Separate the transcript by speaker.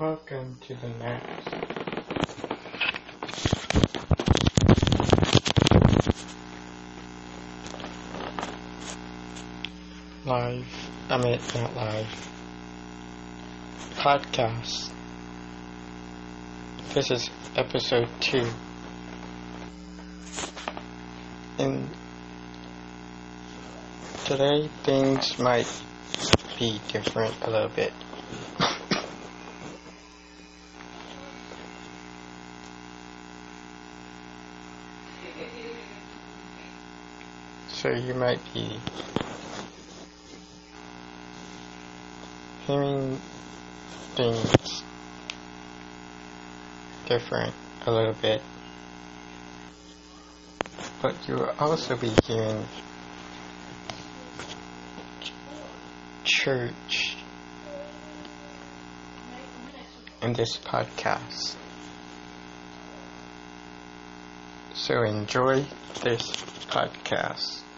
Speaker 1: Welcome to the next. Live, I mean, not live. Podcast. This is episode two. And today things might be different a little bit. So you might be hearing things different a little bit. But you will also be hearing ch- church in this podcast. So enjoy this podcast.